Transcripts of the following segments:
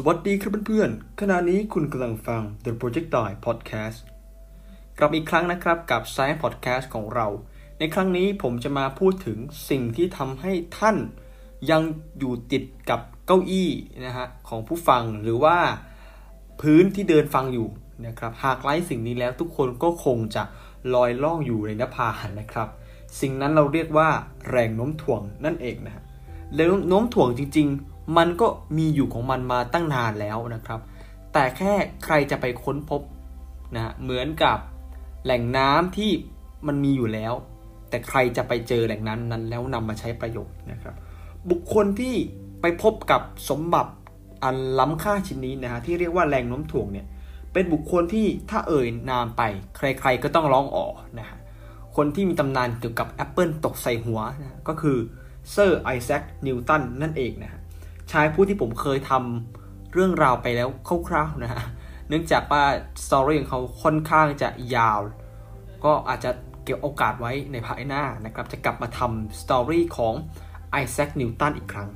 สวัสดีครับเพื่อนๆ ขณะนี้คุณกำลังฟัง The Projectile Podcast กลับอีกครั้งนะครับกับ Science Podcast ของเรา ในครั้งนี้ผมจะมาพูดถึงสิ่งที่ทำให้ท่านยังอยู่ติดกับเก้าอี้นะฮะของผู้ฟังหรือว่าพื้นที่เดินฟังอยู่นะครับ หากไล่สิ่งนี้แล้วทุกคนก็คงจะลอยล่องอยู่ในนภานะครับ สิ่งนั้นเราเรียกว่าแรงโน้มถ่วงนั่นเองนะฮะแล้วโน้มถ่วงจริงๆ มันก็มีอยู่ของมันมาตั้งนานแล้วนะครับ แต่แค่ใครจะไปค้นพบนะเหมือนกับแหล่งน้ำที่มันมีอยู่แล้ว แต่ใครจะไปเจอแหล่งน้ำนั้นแล้วนำมาใช้ประโยชน์นะครับ บุคคลที่ไปพบกับสมบัติอันล้ำค่าชิ้นนี้นะฮะที่เรียกว่าแรงโน้มถ่วงเนี่ยเป็นบุคคลที่ถ้าเอ่ยนามไป ใครๆก็ต้องร้องอ๋อนะฮะคนที่มีตำนานเกี่ยวกับแอปเปิลตกใส่หัวนะก็คือเซอร์ไอแซคนิวตันนั่นเองนะฮะ ชายผู้ที่ผมเคยทำเรื่องราวไปแล้วคร่าวๆนะฮะเนื่องจากว่า story ของเขาค่อนข้างจะยาว ก็อาจจะเก็บโอกาสไว้ในภายหน้านะครับ จะกลับมาทำ story ของไอแซค นิวตันอีกครั้ง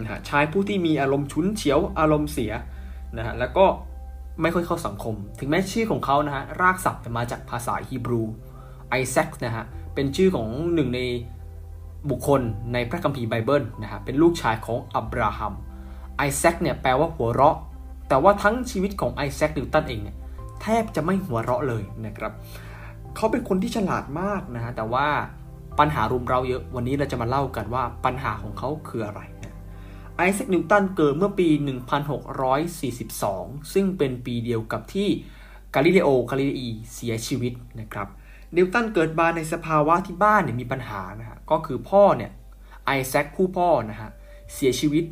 นะฮะชายผู้ที่มีอารมณ์ฉุนเฉียวอารมณ์เสียนะฮะแล้วก็ไม่ค่อยเข้าสังคม ถึงแม้ชื่อของเขานะฮะรากศัพท์มาจากภาษาฮีบรูไอแซคนะฮะเป็นชื่อของหนึ่งใน บุคคลในพระคัมภีร์ไบเบิลนะฮะเป็นลูกชายของอับราฮัมไอแซคเนี่ยแปลว่าหัวเราะ แต่ว่าทั้งชีวิตของไอแซคนิวตันเองเนี่ยแทบจะไม่หัวเราะเลยนะครับเขาเป็นคนที่ฉลาดมากนะฮะแต่ว่าปัญหารุมเราเยอะวันนี้เราจะมาเล่ากันว่าปัญหาของเขาคืออะไรนะไอแซคนิวตันเกิดเมื่อปี 1642 ซึ่งเป็นปีเดียวกับที่กาลิเลโอกาลิเลอีเสียชีวิตนะครับ นิวตันเกิดมาในสภาวะที่บ้านเนี่ยมีปัญหานะฮะก็คือพ่อเนี่ยไอแซคผู้พ่อนะฮะเสียชีวิต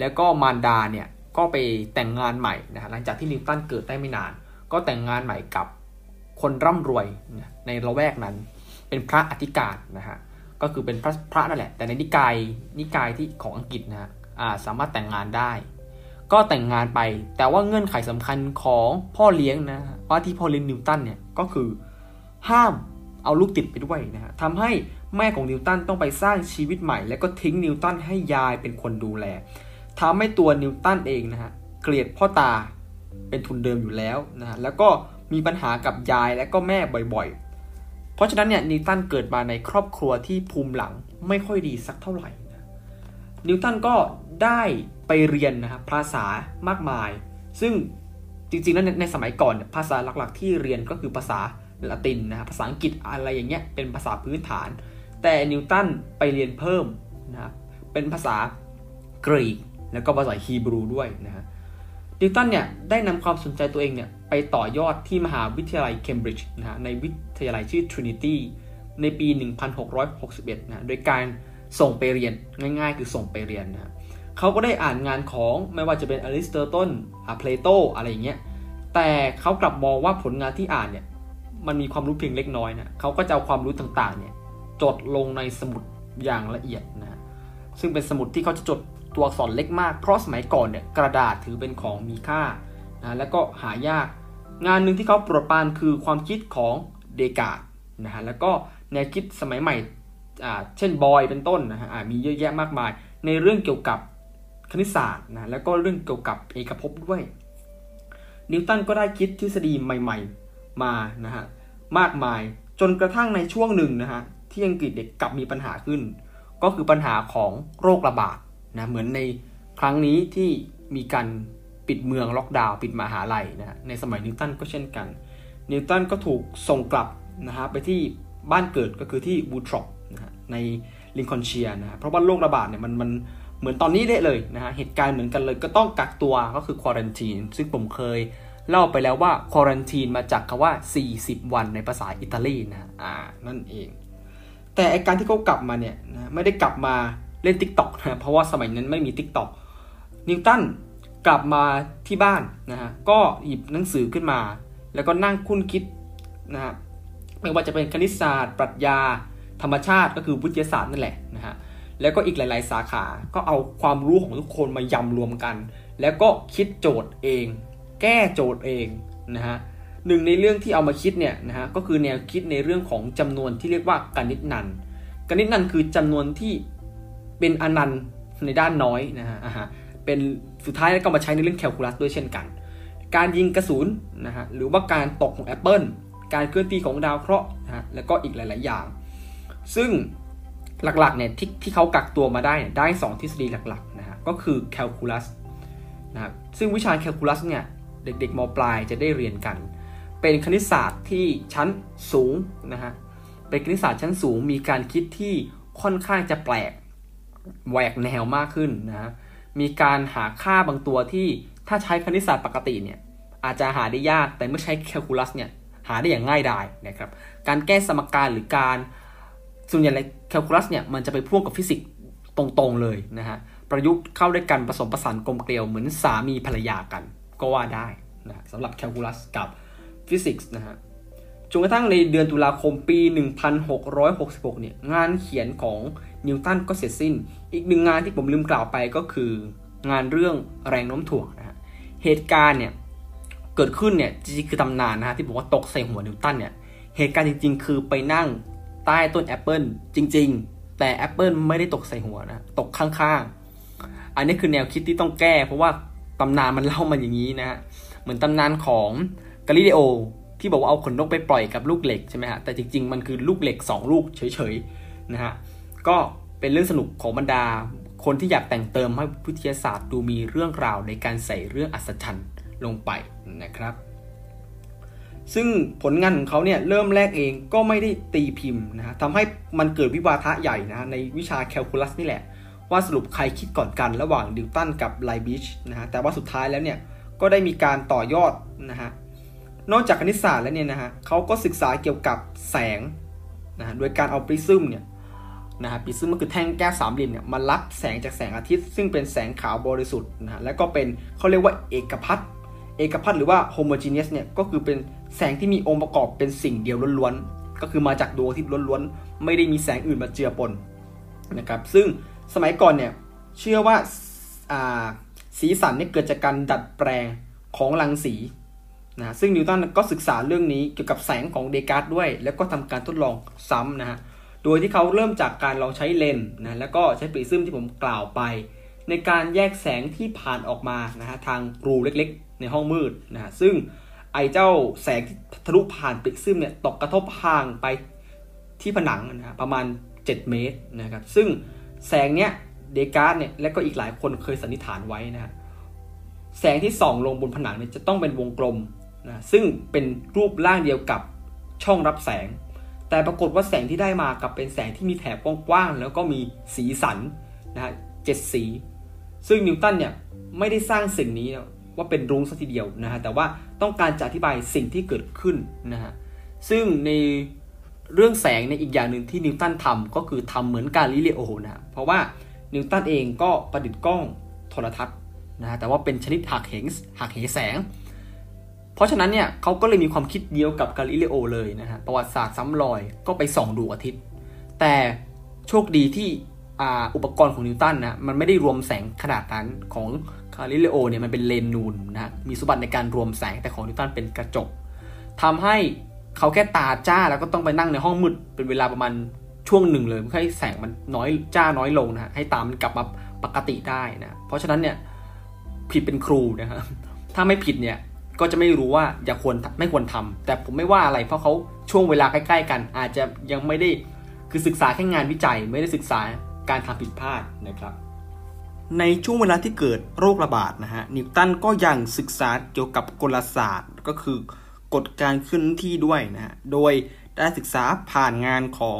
แล้วก็มารดาเนี่ยก็ไปแต่งงานใหม่นะฮะหลังจากที่นิวตันเกิดได้ไม่นาน ก็แต่งงานใหม่กับคนร่ำรวยในละแวกนั้น เป็นพระอธิการนะฮะก็คือเป็นพระพระนั่นแหละ แต่ในนิกายนิกายที่ของอังกฤษนะฮะสามารถแต่งงานได้ ก็แต่งงานไปแต่ว่าเงื่อนไขสำคัญของพ่อเลี้ยงนะว่าที่พ่อเลี้ยงนิวตันเนี่ยก็คือ ห้ามเอาลูกติดไปด้วยนะฮะทำให้แม่ของนิวตันต้องไปสร้างชีวิตใหม่ แล้วก็ทิ้งนิวตันให้ยายเป็นคนดูแลทำให้ตัวนิวตันเองนะฮะเกลียดพ่อตาเป็นทุนเดิมอยู่แล้วนะฮะแล้วก็มีปัญหากับยายและก็แม่บ่อยๆ เพราะฉะนั้นเนี่ยนิวตันเกิดมาในครอบครัวที่ภูมิหลังไม่ค่อยดีสักเท่าไหร่นะนิวตันก็ได้ไปเรียนนะครับภาษามากมาย ซึ่งจริงๆแล้วในสมัยก่อนภาษาหลักๆ ที่เรียนก็คือภาษา ละตินนะภาษาอังกฤษอะไรอย่างเงี้ยเป็นภาษาพื้นฐาน แต่นิวตันไปเรียนเพิ่มนะครับเป็นภาษากรีกแล้วก็ภาษาฮีบรูด้วยนะฮะนิวตันเนี่ยได้นำความสนใจตัวเองเนี่ยไปต่อยอดที่มหาวิทยาลัยเคมบริดจ์นะฮะในวิทยาลัยชื่อ Trinity ในปี 1661นะโดยการส่งไปเรียนง่ายๆ คือส่งไปเรียนนะเขาก็ได้อ่านงานของไม่ว่าจะเป็นอริสโตเติลอะเพลโตอะไรอย่างเงี้ยแต่เขากลับมองว่าผลงานที่อ่านเนี่ย มันมีความรู้เพียงเล็กน้อยนะเขาก็จะเอาความรู้ต่างๆเนี่ยจดลงในสมุดอย่างละเอียดนะซึ่งเป็นสมุดที่เขาจะจดตัวอักษรเล็กมากเพราะสมัยก่อนเนี่ยกระดาษถือเป็นของมีค่านะแล้วก็หายาก งานหนึ่งที่เขาโปรดปรานคือความคิดของเดกาดนะฮะแล้วก็แนวคิดสมัยใหม่อ่าเช่นบอยเป็นต้นนะฮะมีเยอะแยะมากมาย ในเรื่องเกี่ยวกับคณิตศาสตร์นะแล้วก็เรื่องเกี่ยวกับเอกภพด้วย นิวตันก็ได้คิดทฤษฎีใหม่ ๆ มานะฮะมากมายจนกระทั่งในช่วงหนึ่งนะฮะที่อังกฤษเด็กกลับมีปัญหาขึ้น ก็คือปัญหาของโรคระบาดนะเหมือนในครั้งนี้ที่มีการปิดเมืองล็อกดาวน์ปิดมหาลัยนะในสมัยนิวตันก็เช่นกัน นิวตันก็ถูกส่งกลับนะฮะไปที่บ้านเกิดก็คือที่บูทรอปนะฮะในลิงคอนเชียนะฮะเพราะว่าโรคระบาดเนี่ยมันมันเหมือนตอนนี้ได้เลยนะฮะเหตุการณ์เหมือนกันเลยก็ต้องกักตัวก็คือควอรันทีนซึ่งผมเคย เล่าไปแล้วว่าควอรันทีนมาจากคำว่า 40 วันในภาษาอิตาลีนะอ่านั่นเอง แต่อาการที่เขากลับมาเนี่ยนะไม่ได้กลับมาเล่น t ิ k t o k นะเพราะว่าสมัยนั้นไม่มี t ิ k t o k นิวตันกลับมาที่บ้านนะฮะก็หยิบหนังสือขึ้นมา แล้วก็นั่งคุ้นคิดนะฮะไม่ว่าจะเป็นคณิตศาสตร์ปรัชญา ธรรมชาติก็คือวิทยาศาสตร์นั่นแหละนะฮะแล้วก็อีกหลาย ๆ สาขา ก็เอาความรู้ของทุกคนมายำรวมกัน แล้วก็คิดโจทย์เอง แก้โจทย์เองนะฮะหนึ่งในเรื่องที่เอามาคิดเนี่ยนะฮะก็คือแนวคิดในเรื่องของจำนวนที่เรียกว่ากนิตนันกนิตนันคือจำนวนที่เป็นอนันต์ในด้านน้อยนะฮะเป็นสุดท้ายแล้วก็มาใช้ในเรื่องแคลคูลัสด้วยเช่นกัน การยิงกระสุนนะฮะหรือว่าการตกของแอปเปิลการเคลื่อนที่ของดาวเคราะห์นะฮะแล้วก็อีกหลาย ๆ อย่าง ซึ่งหลัก ๆ เนี่ยที่ที่เขากักตัวมาได้ได้ 2 ทฤษฎีหลัก ๆ นะฮะก็คือแคลคูลัสนะครับซึ่งวิชาแคลคูลัสเนี่ย เด็กๆมปลายจะได้เรียนกัน เป็นคณิตศาสตร์ที่ชั้นสูงนะฮะเป็นคณิตศาสตร์ชั้นสูงมีการคิดที่ค่อนข้างจะแปลกแหวกแนวมากขึ้นนะฮะมีการหาค่าบางตัวที่ถ้าใช้คณิตศาสตร์ปกติเนี่ยอาจจะหาได้ยากแต่เมื่อใช้แคลคูลัสเนี่ยหาได้อย่างง่ายดายนะครับการแก้สมการหรือการส่วนใหญ่แคลคูลัสเนี่ยมันจะไปพ่วงกับฟิสิกส์ตรงๆเลยนะฮะประยุกต์เข้าด้วยกันผสมผสานกลมเกลียวเหมือนสามีภรรยากัน ก็ว่าได้นะสำหรับแคลคูลัสกับฟิสิกส์นะฮะจนกระทั่งในเดือนตุลาคมปี 1666 เนี่ย งานเขียนของนิวตันก็เสร็จสิ้น อีกหนึ่งงานที่ผมลืมกล่าวไปก็คืองานเรื่องแรงโน้มถ่วงนะฮะ เหตุการณ์เนี่ยเกิดขึ้นเนี่ยจริงๆคือตำนานนะฮะที่บอกว่าตกใส่หัวนิวตันเนี่ย เหตุการณ์จริง ๆ คือไปนั่งใต้ต้นแอปเปิลจริง ๆ แต่แอปเปิลไม่ได้ตกใส่หัวนะ ตกข้างๆ อันนี้คือแนวคิดที่ต้องแก้ เพราะว่า ตำนานมันเล่ามาอย่างนี้นะฮะเหมือนตำนานของกาลิเลโอที่บอกว่าเอาขนนกไปปล่อยกับลูกเหล็กใช่ไหมฮะแต่จริงๆมันคือลูกเหล็ก 2 ลูกเฉยๆนะฮะก็เป็นเรื่องสนุกของบรรดา คนที่อยากแต่งเติมให้วิทยาศาสตร์ดูมีเรื่องราวในการใส่เรื่องอัศจรรย์ลงไปนะครับซึ่งผลงานของเขาเนี่ยเริ่มแรกเองก็ไม่ได้ตีพิมพ์นะฮะทำให้มันเกิดวิวาทะใหญ่นะในวิชาแคลคูลัสนี่แหละ ว่าสรุปใครคิดก่อนกันระหว่างดิวตันกับไลบิชนะฮะแต่ว่าสุดท้ายแล้วเนี่ยก็ได้มีการต่อยอดนะฮะนอกจากคณิตศาสตร์แล้วเนี่ยนะฮะเขาก็ศึกษาเกี่ยวกับแสงนะฮะโดยการเอาปริซึมเนี่ยนะฮะปริซึมก็คือแท่งแก้วสามเหลี่ยมเนี่ยมารับแสงจากแสงอาทิตย์ ซึ่งเป็นแสงขาวบริสุทธิ์นะฮะแล้วก็เป็นเขาเรียกว่าเอกพัทเอกพัทหรือว่า homogeneous เนี่ยก็คือเป็นแสงที่มีองค์ประกอบเป็นสิ่งเดียวล้วนๆก็คือมาจากดวงอาทิตย์ล้วนๆไม่ได้มีแสงอื่นมาเจือปนนะครับซึ่ง สมัยก่อนเนี่ยเชื่อว่าสีสันเนี่ยเกิดจากการดัดแปลงของรังสีนะซึ่งนิวตันก็ศึกษาเรื่องนี้เกี่ยวกับแสงของเดการ์ตด้วย แล้วก็ทำการทดลองซ้ำนะฮะโดยที่เขาเริ่มจากการลองใช้เลนส์นะแล้วก็ใช้ปริซึมที่ผมกล่าวไป ในการแยกแสงที่ผ่านออกมานะฮะทางรูเล็กๆ ในห้องมืดนะฮะซึ่งไอ้เจ้าแสงที่ทะลุผ่านปริซึมเนี่ยตกกระทบห่างไปที่ผนังนะฮะประมาณ 7 เมตรนะครับซึ่ง แสงเนี้ยเดการ์ตเนี่ยและก็อีกหลายคนเคยสันนิษฐานไว้นะฮะแสงที่ส่องลงบนผนังเนี่ยจะต้องเป็นวงกลมนะซึ่งเป็นรูปร่างเดียวกับช่องรับแสง แต่ปรากฏว่าแสงที่ได้มากับเป็นแสงที่มีแถบกว้างๆแล้วก็มีสีสันนะฮะเจ็ดสี ซึ่งนิวตันเนี่ยไม่ได้สร้างสิ่งนี้ว่าเป็นรุ้งสัทีเดียวนะฮะแต่ว่าต้องการจะอธิบายสิ่งที่เกิดขึ้นนะฮะซึ่งใน เรื่องแสงในอีกอย่างหนึ่งที่นิวตันทำก็คือทำเหมือนกาลิเลโอนะเพราะว่านิวตันเองก็ประดิษฐ์กล้องโทรทัศน์นะฮะแต่ว่าเป็นชนิดหักเหหักเหแสง เพราะฉะนั้นเนี่ยเขาก็เลยมีความคิดเดียวกับกาลิเลโอเลยนะฮะประวัติศาสตร์ซ้ำรอยก็ไปส่องดูอาทิตย์ แต่โชคดีที่อุปกรณ์ของนิวตันนะมันไม่ได้รวมแสงขนาดนั้นของกาลิเลโอเนี่ยมันเป็นเลนนูนนะมีสมบัติในการรวมแสงแต่ของนิวตันเป็นกระจกทำให้ เขาแค่ตาจ้าแล้วก็ต้องไปนั่งในห้องมืดเป็นเวลาประมาณช่วงหนึ่งเลยเพื่อให้แสงมันน้อยจ้าน้อยลงนะให้ตามันกลับมาปกติได้นะเพราะฉะนั้นเนี่ยผิดเป็นครูนะครับถ้าไม่ผิดเนี่ยก็จะไม่รู้ว่าอย่าควรไม่ควรทำแต่ผมไม่ว่าอะไรเพราะเขาช่วงเวลาใกล้ ๆ กัน อาจจะยังไม่ได้คือศึกษาแค่งานวิจัย ไม่ได้ศึกษาการทำผิดพลาดนะครับ ในช่วงเวลาที่เกิดโรคระบาดนะฮะนิวตันก็ยังศึกษาเกี่ยวกับกลศาสตร์ก็คือ กฎการเคลื่อนที่ด้วยนะฮะ โดยได้ศึกษาผ่านงานของ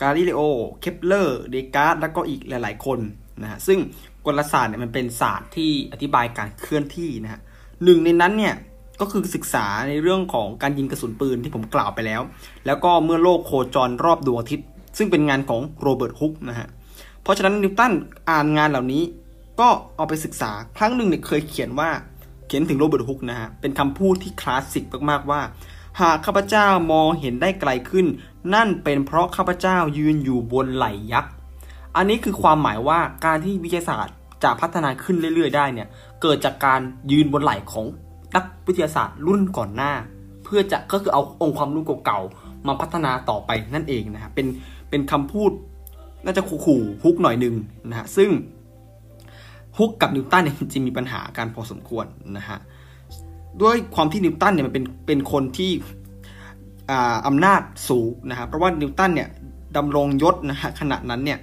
กาลิเลโอ เคปเลอร์ เดการ์ตแล้วก็อีกหลาย ๆ คนนะฮะ ซึ่งกลศาสตร์เนี่ยมันเป็นศาสตร์ที่อธิบายการเคลื่อนที่นะฮะหนึ่งในนั้นเนี่ยก็คือศึกษาในเรื่องของการยิงกระสุนปืนที่ผมกล่าวไปแล้ว แล้วก็เมื่อโลกโคจรรอบดวงอาทิตย์ ซึ่งเป็นงานของโรเบิร์ตฮุกนะฮะ เพราะฉะนั้นนิวตันอ่านงานเหล่านี้ ก็เอาไปศึกษาครั้งหนึ่งเนี่ยเคยเขียนว่า เขียนถึงโรเบิร์ตฮุกนะฮะ เป็นคำพูดที่คลาสสิกมากๆว่า หากข้าพเจ้ามองเห็นได้ไกลขึ้น นั่นเป็นเพราะข้าพเจ้ายืนอยู่บนไหลยักษ์ อันนี้คือความหมายว่าการที่วิทยาศาสตร์จะพัฒนาขึ้นเรื่อยๆ ได้เนี่ย เกิดจากการยืนบนไหลของนักวิทยาศาสตร์รุ่นก่อนหน้า เพื่อจะก็คือเอาองค์ความรู้เก่าๆมาพัฒนาต่อไปนั่นเองนะฮะ เป็นเป็นคำพูดน่าจะขู่ๆฮุกหน่อยหนึ่งนะฮะ ซึ่ง ฮุกกับนิวตันเนี่ยจะมีปัญหาการพอสมควรนะฮะด้วยความที่นิวตันเนี่ยมันเป็นเป็นคนที่อำนาจสูงนะครับเพราะว่านิวตันเนี่ยดำรงยศนะฮะขณะนั้นเนี่ย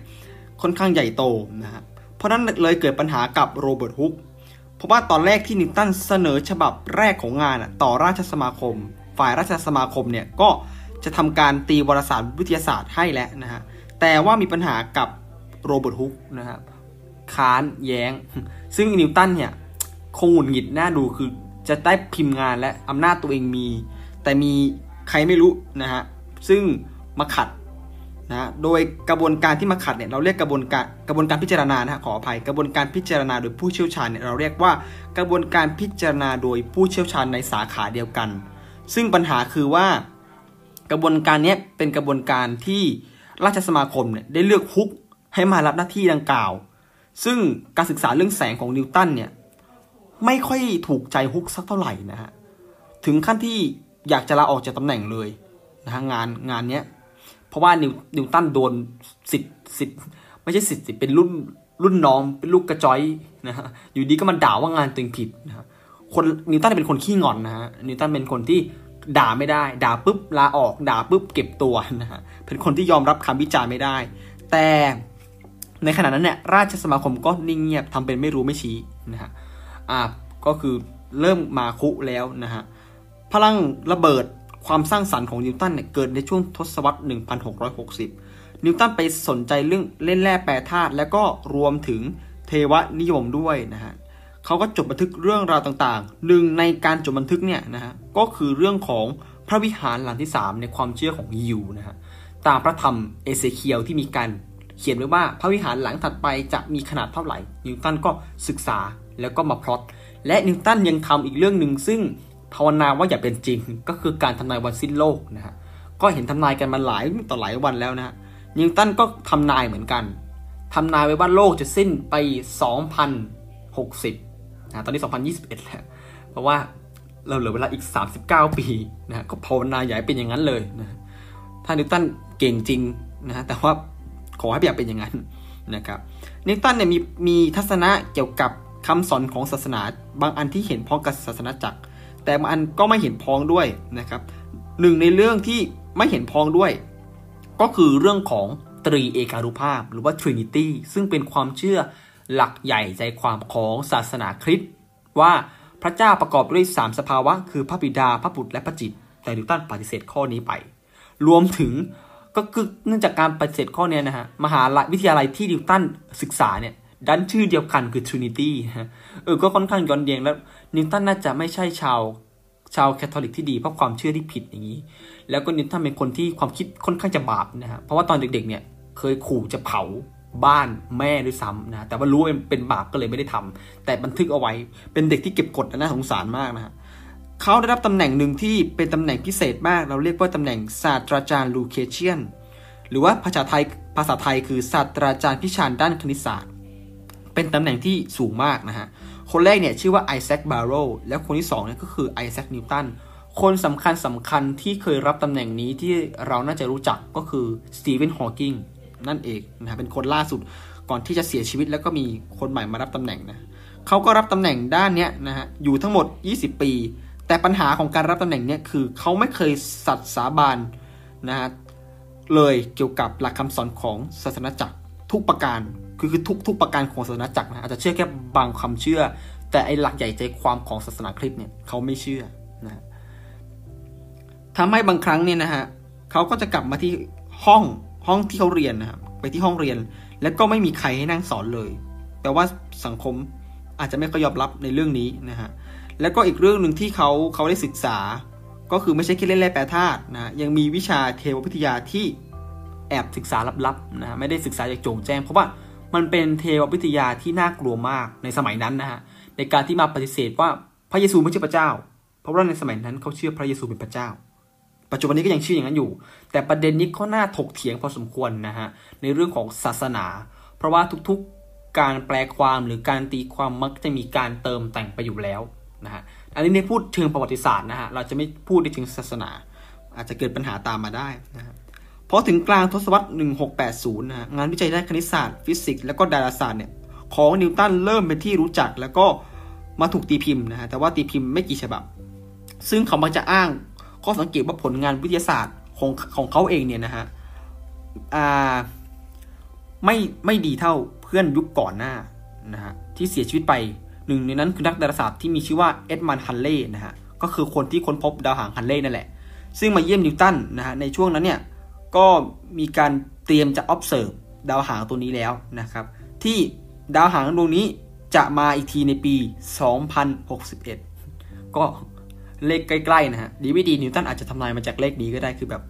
ค่อนข้างใหญ่โตนะฮะเพราะนั้นเลยเกิดปัญหากับโรเบิร์ตฮุกเพราะว่าตอนแรกที่นิวตันเสนอฉบับแรกของงานต่อราชสมาคม ฝ่ายราชสมาคมเนี่ยก็จะทำการตีวารสารวิทยาศาสตร์ให้แล้วนะฮะแต่ว่ามีปัญหากับโรเบิร์ตฮุกนะครับ ค้านแย้ง ซึ่งนิวตันเนี่ยคงหงุดหงิดหน่าดูคือจะได้พิมพ์งานและอำนาจตัวเองมี แต่มีใครไม่รู้นะฮะซึ่งมาขัดนะโดยกระบวนการที่มาขัดเนี่ยเราเรียกกระบวนการกระบวนการพิจารณานะฮะขออภัย กระบวนการพิจารณาโดยผู้เชี่ยวชาญเนี่ยเราเรียกว่ากระบวนการพิจารณาโดยผู้เชี่ยวชาญในสาขาเดียวกัน ซึ่งปัญหาคือว่ากระบวนการนี้เป็นกระบวนการที่ราชสมาคมเนี่ยได้เลือกฮุกให้มารับหน้าที่ดังกล่าว ซึ่งการศึกษาเรื่องแสงของนิวตันเนี่ยไม่ค่อยถูกใจฮุกสักเท่าไหร่นะฮะถึงขั้นที่อยากจะลาออกจากตำแหน่งเลยนะฮะงานงานเนี้ยเพราะว่านิวนิวตันโดนสิทธิ์สิทธิ์ไม่ใช่สิทธิ์เป็นรุ่นรุ่นน้องเป็นลูกกระจอยนะฮะอยู่ดีก็มาด่าว่างานตัวเองผิดนะฮะคนนิวตันเป็นคนขี้งอนนะฮะนิวตันเป็นคนที่ด่าไม่ได้ ด่าปุ๊บลาออก ด่าปุ๊บเก็บตัวนะฮะเป็นคนที่ยอมรับคำวิจารณ์ไม่ได้ แต่ ในขณะนั้นเนี่ยราชสมาคมก็นิ่งเงียบทำเป็นไม่รู้ไม่ชี้นะฮะอ่าก็คือเริ่มมาคุแล้วนะฮะพลังระเบิดความสร้างสรรค์ของนิวตันเนี่ยเกิดในช่วงทศวรรษ 1660 นิวตันไปสนใจเรื่องเล่นแร่แปรธาตุและก็รวมถึงเทวนิยมด้วยนะฮะเขาก็จดบันทึกเรื่องราวต่างๆ หนึ่งในการจดบันทึกเนี่ยนะฮะก็คือเรื่องของพระวิหารหลังที่ 3 ในความเชื่อของยิวนะฮะตามพระธรรมเอเซเคียลที่มีการ เขียนไว้ว่าพระวิหารหลังถัดไปจะมีขนาดเท่าไหร่ นิวตันก็ศึกษาแล้วก็มาพลอตและนิวตันยังทำอีกเรื่องหนึ่งซึ่งภาวนาว่าอย่าเป็นจริง ก็คือการทำนายวันสิ้นโลกนะฮะก็เห็นทำนายกันมาหลายต่อหลายวันแล้วนะฮะนิวตันก็ทำนายเหมือนกันทำนายไว้ว่าโลกจะสิ้นไป 2060นะตอนนี้ 2021 แล้ว เพราะว่าเราเหลือเวลาอีก 39 ปีนะก็ภาวนาใหญ่เป็นอย่างนั้นเลยนะถ้านิวตันเก่งจริงนะแต่ว่า ขอให้อย่าเป็นอย่างนั้นนะครับนิวตันเนี่ยมีมีทัศนะเกี่ยวกับคำสอนของศาสนา บางอันที่เห็นพ้องกับศาสนาจักร แต่บางอันก็ไม่เห็นพ้องด้วยนะครับหนึ่งในเรื่องที่ไม่เห็นพ้องด้วย ก็คือเรื่องของตรีเอการุภาพ หรือว่า Trinity ซึ่งเป็นความเชื่อหลักใหญ่ใจความของศาสนาคริสต์ว่าพระเจ้าประกอบด้วยสามสภาวะ คือพระบิดาพระบุตรและพระจิต แต่นิวตันปฏิเสธข้อนี้ไป รวมถึง ก็คือเนื่องจากการปฏิเสธข้อนี้นะฮะ มหาวิทยาลัยที่นิวตันศึกษาเนี่ยดันชื่อเดียวกันคือ Trinity ฮะเออก็ค่อนข้างย้อนแย้งแล้วนิวตันน่าจะไม่ใช่ชาวชาวแคทอลิกที่ดีเพราะความเชื่อที่ผิดอย่างนี้ แล้วก็นิวตันเป็นคนที่ความคิดค่อนข้างจะบาปนะฮะเพราะว่าตอนเด็กๆเนี่ยเคยขู่จะเผาบ้านแม่ด้วยซ้ำนะแต่ว่ารู้เป็นบาปก็เลยไม่ได้ทำแต่บันทึกเอาไว้เป็นเด็กที่เก็บกดนะสงสารมากนะฮะ เขาได้รับตำแหน่งหนึ่งที่เป็นตำแหน่งพิเศษมาก เราเรียกว่าตำแหน่งศาสตราจารย์ Lucasian หรือว่าภาษาไทยภาษาไทยคือศาสตราจารย์พิชานด้านคณิตศาสตร์ เป็นตำแหน่งที่สูงมากนะฮะ คนแรกเนี่ยชื่อว่าไอแซคบาร์โรแล้วคนที่2เนี่ยก็คือไอแซคนิวตัน คนสำคัญสำคัญที่เคยรับตำแหน่งนี้ที่เราน่าจะรู้จักก็คือสตีเฟนฮอว์กิงนั่นเองนะเป็นคนล่าสุดก่อนที่จะเสียชีวิตแล้วก็มีคนใหม่มารับตำแหน่งนะเขาก็รับตำแหน่งด้านเนี้ยนะฮะอยู่ทั้งหมด 20 ปี แต่ปัญหาของการรับตำแหน่งเนี้ยคือเขาไม่เคยสัตย์สาบานนะฮะเลยเกี่ยวกับหลักคำสอนของศาสนาจักรทุกประการคือคือทุกทุกประการของศาสนาจักรนะอาจจะเชื่อแค่บางความเชื่อ แต่ไอหลักใหญ่ใจความของศาสนาคริสต์เนี่ยเขาไม่เชื่อนะทำให้บางครั้งเนี่ยนะฮะเขาก็จะกลับมาที่ห้องห้องที่เขาเรียนนะครับไปที่ห้องเรียน แล้วก็ไม่มีใครให้นั่งสอนเลยแปลว่าสังคมอาจจะไม่ค่อยยอมรับในเรื่องนี้นะฮะ แล้วก็อีกเรื่องหนึ่งที่เขาเขาได้ศึกษา ก็คือไม่ใช่แค่เล่นแร่แปรธาตุนะยังมีวิชาเทววิทยาที่แอบศึกษาลับๆนะไม่ได้ศึกษาจากโจงแจ้ง เพราะว่ามันเป็นเทววิทยาที่น่ากลัวมากในสมัยนั้นนะฮะในการที่มาปฏิเสธว่าพระเยซูไม่ใช่พระเจ้า เพราะว่าในสมัยนั้นเขาเชื่อพระเยซูเป็นพระเจ้า ปัจจุบันนี้ก็ยังเชื่ออย่างนั้นอยู่ แต่ประเด็นนี้ก็น่าถกเถียงพอสมควรนะฮะในเรื่องของศาสนา เพราะว่าทุกๆการแปลความหรือการตีความมักจะมีการเติมแต่งไปอยู่แล้ว นะฮะอันนี้ในพูดเชิงประวัติศาสตร์นะฮะเราจะไม่พูดในเชิงศาสนา อาจจะเกิดปัญหาตามมาได้นะฮะพอถึงกลางทศวรรษ 1680 นะฮะงานวิจัยด้านคณิตศาสตร์ ฟิสิกส์และก็ดาราศาสตร์เนี่ยของนิวตันเริ่มเป็นที่รู้จักแล้วก็มาถูกตีพิมพ์นะฮะแต่ว่าตีพิมพ์ไม่กี่ฉบับ ซึ่งเขามักจะอ้างข้อสังเกตว่าผลงานวิทยาศาสตร์ของของเขาเองเนี่ยนะฮะอ่าไม่ไม่ดีเท่าเพื่อนยุคก่อนหน้านะฮะที่เสียชีวิตไป หนึ่งในนั้นคือนักดาราศาสตร์ที่มีชื่อว่าเอ็ดมันฮันเล่นะฮะก็คือคนที่ค้นพบดาวหางฮันเล่นั่นแหละ ซึ่งมาเยี่ยมนิวตันนะฮะในช่วงนั้นเนี่ยก็มีการเตรียมจะ observe ดาวหางตัวนี้แล้วนะครับที่ดาวหางดวงนี้จะมาอีกทีในปี 2061 ก็เลขใกล้ ๆ นะฮะ ดีไม่ดีนิวตันอาจจะทำนายมาจากเลขนี้ก็ได้คือแบบ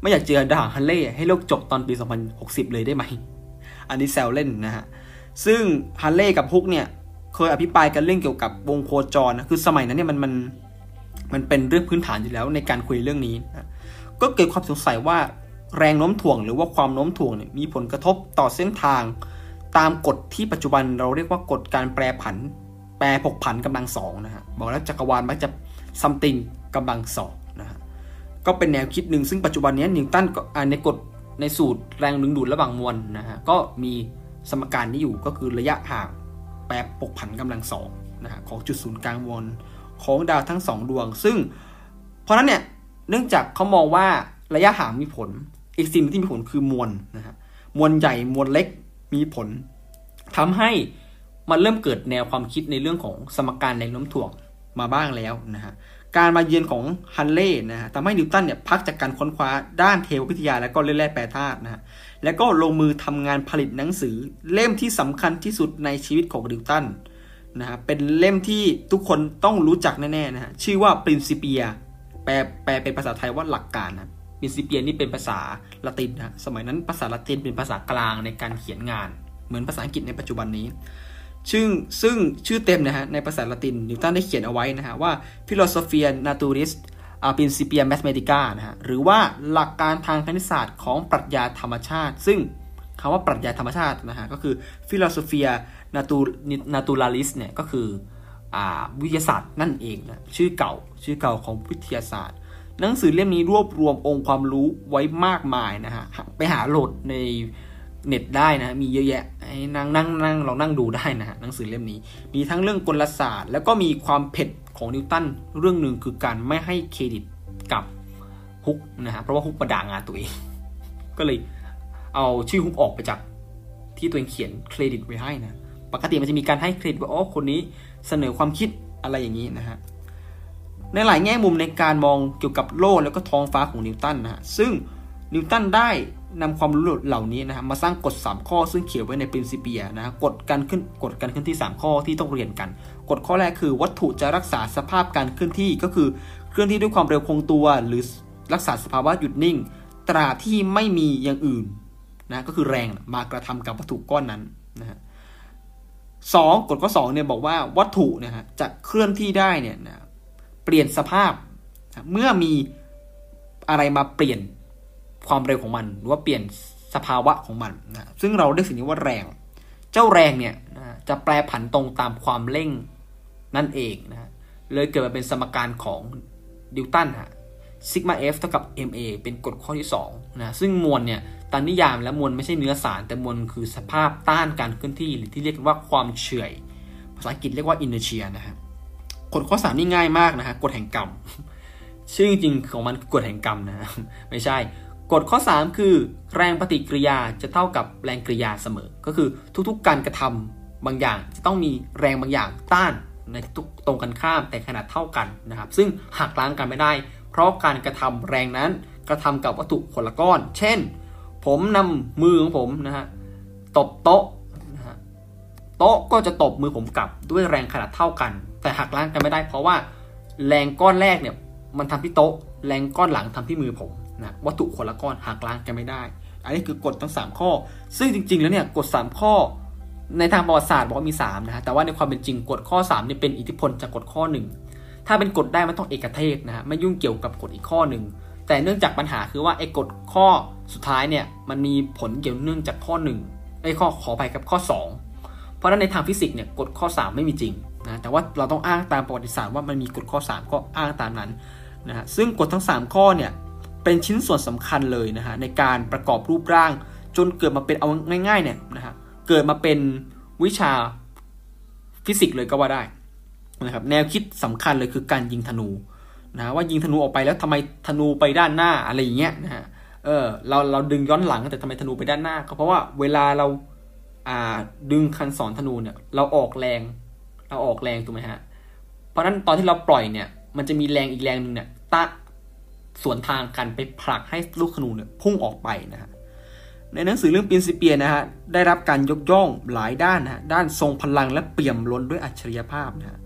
ไม่อยากเจอดาวหางฮันเล่ให้โลกจบตอนปี 2060 เลยได้ไหม อันนี้แซวเล่นนะฮะ ซึ่งฮันเล่กับฮุกเนี่ย เคยอภิปรายกันเรื่องเกี่ยวกับวงโคจรนะคือสมัยนั้นเนี่ยมันมันมันเป็นเรื่องพื้นฐานอยู่แล้วในการคุยเรื่องนี้นะก็เกิดความสงสัยว่าแรงโน้มถ่วงหรือว่าความโน้มถ่วงเนี่ยมีผลกระทบต่อเส้นทาง ตามกฎที่ปัจจุบันเราเรียกว่ากฎการแปรผัน แปรผกผันกำลังสองนะฮะบอกแล้วจักรวาลมักจะซัมติงกำลังสองนะฮะก็เป็นแนวคิดหนึ่งซึ่งปัจจุบันนี้นิวตันก็ในกฎในสูตรแรงดึงดูดระหว่างมวลนะฮะก็มีสมการนี้อยู่ก็คือระยะห่าง แปรปกผันกำลังสองนะฮะของจุดศูนย์กลางวนของดาวทั้งสองดวง ซึ่ง เพราะนั้นเนี่ยเนื่องจากเขามองว่าระยะห่างมีผล อีกสิ่งที่มีผลคือมวลนะฮะมวลใหญ่มวลเล็กมีผลทำให้มันเริ่มเกิดแนวความคิดในเรื่องของสมการแรงโน้มถ่วงมาบ้างแล้วนะฮะ การมาเยือนของฮันเล่นะฮะทำให้นิวตันเนี่ยพักจากการค้นคว้าด้านเทววิทยาและก็เล่นแร่แปรธาตุนะฮะแล้วก็ลงมือทำงานผลิตหนังสือเล่มที่สำคัญที่สุดในชีวิตของนิวตันนะฮะเป็นเล่มที่ทุกคนต้องรู้จักแน่ๆนะฮะชื่อว่า Principia แปลแปลเป็นภาษาไทยว่าหลักการนะ Principia นี่เป็นภาษาละตินนะสมัยนั้นภาษาละตินเป็นภาษากลางในการเขียนงาน เหมือนภาษาอังกฤษในปัจจุบันนี้ ซึ่งซึ่งชื่อเต็มนะฮะในภาษาละตินนิวตันได้เขียนเอาไว้นะฮะว่า Philosophia Naturis Principia Mathematica นะฮะหรือว่าหลักการทางคณิตศาสตร์ของปรัชญาธรรมชาติ ซึ่งคำว่าปรัชญาธรรมชาตินะฮะก็คือ Philosophia Naturalis เนี่ยก็คืออวิทยาศาสตร์นั่นเองนะชื่อเก่าชื่อเก่าของวิทยาศาสตร์ หนังสือเล่มนี้รวบรวมองค์ความรู้ไว้มากมายนะฮะไปหาโหลดใน เน็ตได้นะ มีเยอะแยะให้นั่งนั่งนั่งลองนั่งดูได้นะฮะหนังสือเล่มนี้ มีทั้งเรื่องกลศาสตร์ แล้วก็มีความเผ็ดของนิวตันเรื่องหนึ่งคือการไม่ให้เครดิตกับฮุกนะฮะเพราะว่าฮุกประด่างานตัวเอง ก็เลยเอาชื่อฮุกออกไปจากที่ตัวเองเขียนเครดิตไว้ให้นะปกติมันจะมีการให้เครดิตว่าอ๋อคนนี้เสนอความคิดอะไรอย่างนี้นะฮะในหลายแง่มุมในการมองเกี่ยวกับโลกแล้วก็ท้องฟ้าของนิวตันนะฮะซึ่งนิวตันได้ นำความรู้เหล่านี้นะฮะมาสร้างกฎ 3 ข้อซึ่งเขียนไว้ใน Principia นะกฎการขึ้นกฎการเคลื่อนที่ 3 ข้อที่ต้องเรียนกัน กฎข้อแรกคือวัตถุจะรักษาสภาพการเคลื่อนที่ก็คือเคลื่อนที่ด้วยความเร็วคงตัว หรือรักษาสภาวะหยุดนิ่ง ตราที่ไม่มีอย่างอื่นนะก็คือแรงมากระทำกับวัตถุก้อนนั้นนะฮะสองกฎข้อ2เนี่ยบอกว่าวัตถุนะฮะจะเคลื่อนที่ได้เนี่ยนะเปลี่ยนสภาพ เมื่อมีอะไรมาเปลี่ยน ความเร็วของมันหรือว่าเปลี่ยนสภาวะของมันนะซึ่งเราเรียกสิ่งนี้ว่าแรง เจ้าแรงเนี่ยนะจะแปรผันตรงตามความเร่งนั่นเองนะเลยเกิดมาเป็นสมการของดิวตันฮะซิกมาเอฟเท่ากับ ma เป็นกฎข้อที่2นะซึ่งมวลเนี่ยตามนิยามแล้วมวลไม่ใช่เนื้อสาร แต่มวลคือสภาพต้านการเคลื่อนที่หรือที่เรียกว่าความเฉื่อย ภาษาอังกฤษเรียกว่า inertia นะฮะกฎข้อ3นี่ง่ายมากนะฮะกฎแห่งกรรม ชื่อจริงของมันกฎแห่งกรรมนะไม่ใช่ กฎข้อ 3 คือ แรงปฏิกิริยาจะเท่ากับแรงกริยาเสมอ ก็คือทุกๆการกระทำบางอย่าง จะต้องมีแรงบางอย่างต้านในทุกตรงกันข้ามแต่ขนาดเท่ากันนะครับ ซึ่งหักล้างกันไม่ได้ เพราะการกระทำแรงนั้นกระทำกับวัตถุคนละก้อน เช่น ผมนำมือของผมนะฮะตบโต๊ะนะฮะโต๊ะก็จะตบมือผมกลับด้วยแรงขนาดเท่ากัน แต่หักล้างกันไม่ได้ เพราะว่าแรงก้อนแรกเนี่ยมันทำที่โต๊ะ แรงก้อนหลังทำที่มือผม นะวัตถุคนละก้อนหักล้างกันไม่ได้ อันนี้คือกฎทั้ง 3 ข้อ ซึ่งจริง ๆ แล้วเนี่ยกฎ 3 ข้อ ในทางประวัติศาสตร์บอกว่ามี3นะฮะแต่ว่าในความเป็นจริงกฎข้อ3เนี่ยเป็นอิทธิพลจากกฎข้อ 1 ถ้าเป็นกฎได้มันต้องเอกเทศนะฮะไม่ยุ่งเกี่ยวกับกฎอีกข้อหนึ่งแต่เนื่องจากปัญหาคือว่าไอ้กฎข้อสุดท้ายเนี่ยมันมีผลเกี่ยวเนื่องจากข้อ1ไอ้ข้อขอไปกับข้อ 2 เพราะฉะนั้นในทางฟิสิกส์เนี่ยกฎข้อ 3 ไม่มีจริงนะแต่ว่าเราต้องอ้างตามประวัติศาสตร์ว่ามันมีกฎข้อ 3 ก็อ้างตามนั้นนะฮะซึ่งกฎทั้ง 3 ข้อเนี่ย เป็นชิ้นส่วนสำคัญเลยนะฮะในการประกอบรูปร่าง จนเกิดมาเป็นเอาง่ายๆเนี่ยนะฮะเกิดมาเป็นวิชาฟิสิกส์เลยก็ว่าได้นะครับแนวคิดสำคัญเลยคือการยิงธนูนะว่ายิงธนูออกไปแล้วทำไมธนูไปด้านหน้าอะไรอย่างเงี้ยนะฮะเออเราเราดึงย้อนหลังแต่ทำไมธนูไปด้านหน้าก็เพราะว่าเวลาเราอ่าดึงคันสอนธนูเนี่ยเราออกแรงเราออกแรงถูกไหมฮะเพราะฉะนั้นตอนที่เราปล่อยเนี่ยมันจะมีแรงอีกแรงหนึ่งเนี่ยตะ สวนทางกันไปผลักให้ลูกธนูเนี่ยพุ่งออกไปนะฮะในหนังสือเรื่องปินซิเปียนะฮะได้รับการยกย่องหลายด้านนะฮะด้านทรงพลังและเปี่ยมล้นด้วยอัจฉริยภาพนะฮะ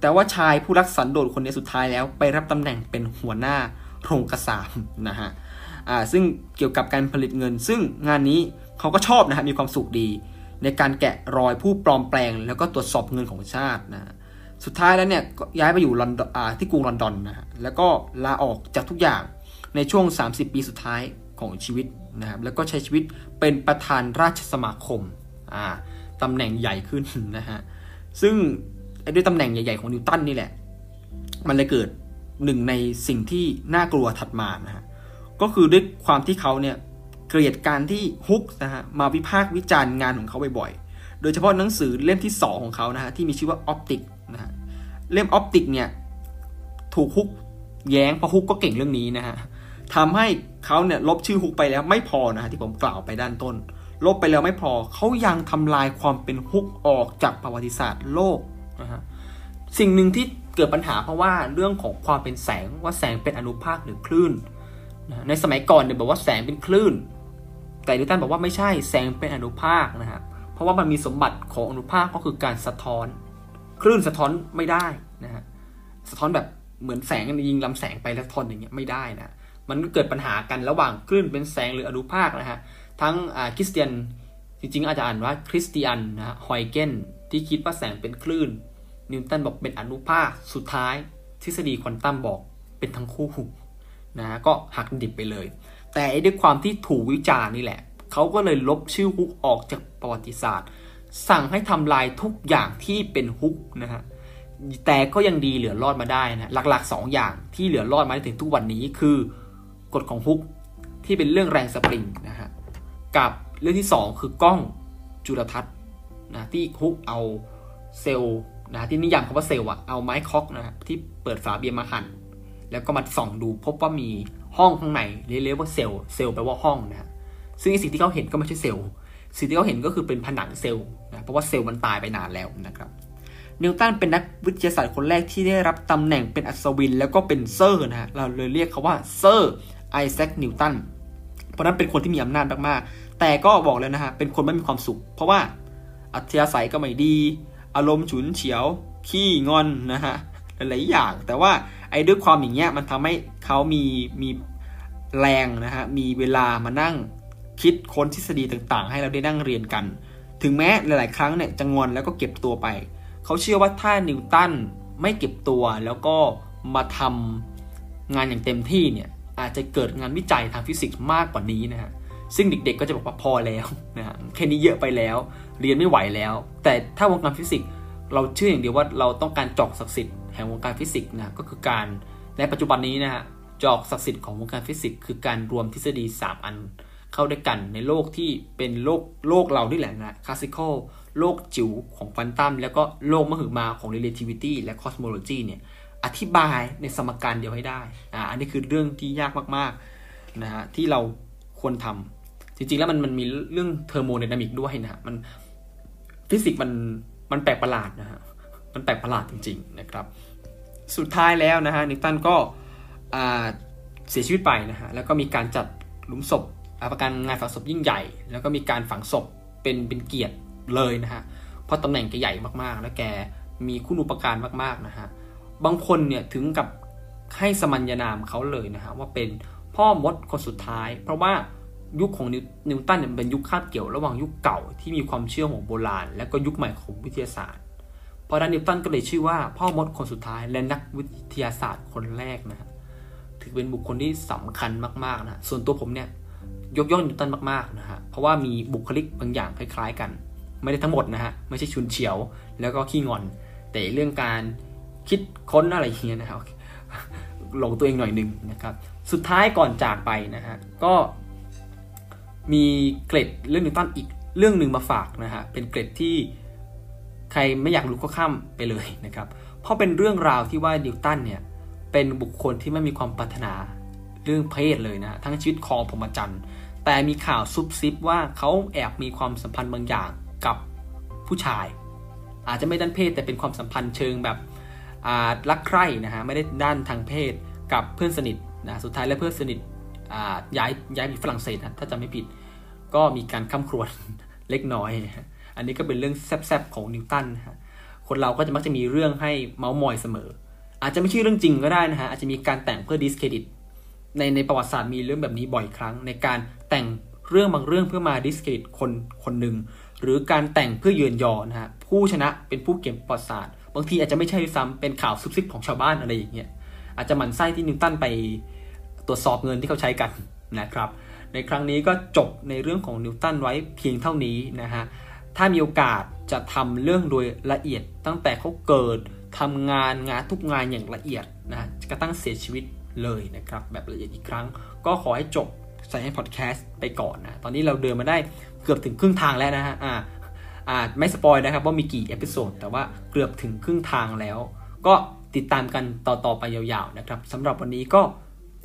แต่ว่าชายผู้รักสันโดษคนนี้สุดท้ายแล้ว ไปรับตำแหน่งเป็นหัวหน้าโรงกระสามนะฮะอ่าซึ่งเกี่ยวกับการผลิตเงิน ซึ่งงานนี้เขาก็ชอบนะฮะมีความสุขดี ในการแกะรอยผู้ปลอมแปลง แล้วก็ตรวจสอบเงินของชาตินะะ สุดท้ายแล้วเนี่ยก็ย้ายไปอยู่ลอนดอนที่กรุงลอนดอนนะฮะแล้วก็ลาออกจากทุกอย่างในช่วง 30 ปีสุดท้ายของชีวิตนะครับแล้วก็ใช้ชีวิตเป็นประธานราชสมาคมอ่าตำแหน่งใหญ่ขึ้นนะฮะซึ่งด้วยตำแหน่งใหญ่ๆของนิวตันนี่แหละ มันเลยเกิดหนึ่งในสิ่งที่น่ากลัวถัดมานะฮะก็คือด้วยความที่เขาเนี่ยเกลียดการที่ฮุกนะฮะมาวิพากษ์วิจารณ์งานของเขาบ่อยๆ โดยเฉพาะหนังสือเล่มที่ 2 ของเขานะฮะที่มีชื่อว่าออปติก นะเล่มออปติกเนี่ยถูกฮุกแย้งเพราะฮุกก็เก่งเรื่องนี้นะฮะทำให้เขาเนี่ยลบชื่อฮุกไปแล้วไม่พอนะฮะที่ผมกล่าวไปด้านต้น ลบไปแล้วไม่พอเขายังทำลายความเป็นฮุกออกจากประวัติศาสตร์โลกนะฮะสิ่งหนึ่งที่เกิดปัญหาเพราะว่าเรื่องของความเป็นแสงว่าแสงเป็นอนุภาคหรือคลื่นนะในสมัยก่อนเนี่ยบอกว่าแสงเป็นคลื่น แต่นิวตันบอกว่าไม่ใช่แสงเป็นอนุภาคนะฮะเพราะว่ามันมีสมบัติของอนุภาคก็คือการสะท้อน คลื่นสะท้อนไม่ได้นะฮะสะท้อนแบบเหมือนแสงยิงลำแสงไปแล้วทอนอย่างเงี้ยไม่ได้นะมันเกิดปัญหากันระหว่างคลื่นเป็นแสงหรืออนุภาคนะฮะทั้งคริสเตียนจริงๆอาจจะอ่านว่าคริสเตียนนะฮอยเกนที่คิดว่าแสงเป็นคลื่น นิวตันบอกเป็นอนุภาคสุดท้าย ทฤษฎีควอนตัมบอกเป็นทั้งคู่นะก็หักดิบไปเลย แต่ด้วยความที่ถูกวิจารณ์นี่แหละเขาก็เลยลบชื่อฮุกออกจากประวัติศาสตร์ สั่งให้ทำลายทุกอย่างที่เป็นฮุกนะฮะแต่ก็ยังดีเหลือรอดมาได้นะหลักๆ 2 อย่างที่เหลือรอดมาถึงทุกวันนี้คือกฎของฮุกที่เป็นเรื่องแรงสปริงนะฮะกับเรื่องที่ 2 คือกล้องจุลทรรศน์นะที่ฮุกเอาเซลล์นะที่นิยามคำว่าเซลล์อะเอาไม้คอร์กนะที่เปิดฝาเบียร์มาหั่นแล้วก็มาส่องดูพบว่ามีห้องข้างในเรียกว่าเซลล์เซลล์แปลว่าห้องนะซึ่งสิ่งที่เขาเห็นก็ไม่ใช่เซลล์ สิ่งที่เขาเห็นก็คือเป็นผนังเซลล์นะเพราะว่าเซลล์มันตายไปนานแล้วนะครับนิวตันเป็นนักวิทยาศาสตร์คนแรกที่ได้รับตำแหน่งเป็นอัศวิน แล้วก็เป็นเซอร์นะฮะเราเลยเรียกเขาว่าเซอร์ไอแซคนิวตันเพราะนั้นเป็นคนที่มีอำนาจมากๆ แต่ก็บอกเลยนะฮะเป็นคนไม่มีความสุข เพราะว่าอัธยาศัยก็ไม่ดี อารมณ์ฉุนเฉียว ขี้งอนนะฮะหลายอย่าง แต่ว่าไอ้ด้วยความอย่างเงี้ยมันทำให้เขามีมีแรงนะฮะมีเวลามานั่ง คิดค้นทฤษฎีต่างๆ ให้เราได้นั่งเรียนกัน ถึงแม้หลาย ๆ ครั้งเนี่ยจะงอนแล้วก็เก็บตัวไป เขาเชื่อว่าถ้านิวตันไม่เก็บตัวแล้วก็มาทำงานอย่างเต็มที่เนี่ยอาจจะเกิดงานวิจัยทางฟิสิกส์มากกว่านี้นะฮะซึ่งเด็กๆก็จะบอกว่าพอแล้วนะฮะแค่นี้เยอะไปแล้ว เรียนไม่ไหวแล้ว แต่ถ้าวงการฟิสิกส์เราเชื่ออย่างเดียวว่าเราต้องการจอกศักดิ์สิทธิ์แห่งวงการฟิสิกส์นะก็คือการในปัจจุบันนี้นะฮะจอกศักดิ์สิทธิ์ของวงการฟิสิกส์คือการรวมทฤษฎี 3 อัน เข้าด้วยกันในโลกที่เป็นโลกโลกเรานี่แหละนะ classical โลกจิ๋วของควอนตัมแล้วก็โลกมหึมาของ relativity และ cosmology เนี่ยอธิบายในสมการเดียวให้ได้อ่าอันนี้คือเรื่องที่ยากมากๆนะฮะที่เราควรทำจริงๆแล้วมันมันมีเรื่องเทอร์โมไดนามิกด้วยนะฮะมันฟิสิกส์มันมันแปลกประหลาดนะฮะมันแปลกประหลาดจริง ๆ นะครับ สุดท้ายแล้วนะฮะนิวตันก็เสียชีวิตไปนะฮะแล้วก็มีการจัดหลุมศพ ประกันงานฝังศพยิ่งใหญ่ แล้วก็มีการฝังศพเป็นเป็นเกียรติเลยนะฮะเพราะตำแหน่งแกใหญ่มากๆ และแกมีคุณอุปการมากๆนะฮะบางคนเนี่ยถึงกับให้สมัญญานามเขาเลยนะฮะว่าเป็นพ่อมดคนสุดท้าย เพราะว่ายุคของนิวตันเนี่ยเป็นยุคคาบเกี่ยวระหว่างยุคเก่าที่มีความเชื่อของโบราณ และก็ยุคใหม่ของวิทยาศาสตร์เพราะนั้นนิวตันก็เลยชื่อว่าพ่อมดคนสุดท้ายและนักวิทยาศาสตร์คนแรกนะฮะถือเป็นบุคคลที่สำคัญมากๆนะส่วนตัวผมเนี่ย ยกย่องนิวตันมากๆนะฮะเพราะว่ามีบุคลิกบางอย่างคล้าย ๆ กัน ไม่ได้ทั้งหมดนะฮะไม่ใช่ชุนเฉียว แล้วก็ขี้งอน แต่เรื่องการคิดค้นอะไรเงี้ยนะครับหลงตัวเองหน่อยหนึ่งนะครับ สุดท้ายก่อนจากไปนะฮะก็มีเกร็ดเรื่องนิวตันอีกเรื่องหนึ่งมาฝากนะฮะเป็นเกร็ดที่ใครไม่อยากรู้ก็ข้ามไปเลยนะครับ เพราะเป็นเรื่องราวที่ว่านิวตันเนี่ยเป็นบุคคลที่ไม่มีความปรารถนาเรื่องเพศเลยนะทั้งชีวิตของพรหมจรรย์ แต่มีข่าวซุบซิบว่าเขาแอบมีความสัมพันธ์บางอย่างกับผู้ชาย อาจจะไม่ด้านเพศแต่เป็นความสัมพันธ์เชิงแบบรักใคร่นะฮะไม่ได้ด้านทางเพศกับเพื่อนสนิทนะสุดท้ายแล้วเพื่อนสนิทย้ายย้ายไปฝรั่งเศสนะถ้าจำไม่ผิด ก็มีการคร่ำครวญเล็กน้อย อันนี้ก็เป็นเรื่องแซบๆของนิวตันนะฮะคนเราก็จะมักจะมีเรื่องให้เมาส์มอยเสมอ อาจจะไม่ใช่เรื่องจริงก็ได้นะฮะอาจจะมีการแต่งเพื่อดิสเครดิตในในประวัติศาสตร์มีเรื่องแบบนี้บ่อยครั้ง ในการ แต่งเรื่องบางเรื่องเพื่อมาดิสเครดิตคนคนหนึ่งหรือการแต่งเพื่อเยินยอนะฮะผู้ชนะเป็นผู้เก็บประวัติศาสตร์บางทีอาจจะไม่ใช่ซ้ำเป็นข่าวซุบซิบของชาวบ้านอะไรอย่างเงี้ยอาจจะหมั่นไส้ที่นิวตันไปตรวจสอบเงินที่เขาใช้กันนะครับ ในครั้งนี้ก็จบในเรื่องของนิวตันไว้เพียงเท่านี้นะฮะถ้ามีโอกาสจะทำเรื่องโดยละเอียดตั้งแต่เขาเกิดทำงานงานทุกงานอย่างละเอียดนะกระทั่งเสียชีวิตเลยนะครับแบบละเอียดอีกครั้ง ก็ขอให้จบ ใส่ให้พอดแคสต์ไปก่อนนะ ตอนนี้เราเดินมาได้เกือบถึงครึ่งทางแล้วนะฮะ อ่า อ่า ไม่สปอยล์นะครับว่ามีกี่ episode แต่ว่าเกือบถึงครึ่งทางแล้ว ก็ติดตามกันต่อ ๆ ไปยาวๆนะครับสำหรับวันนี้ก็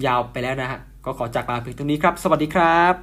ยาวไปแล้วนะฮะ ก็ขอจากลาเพียงตรงนี้ครับ สวัสดีครับ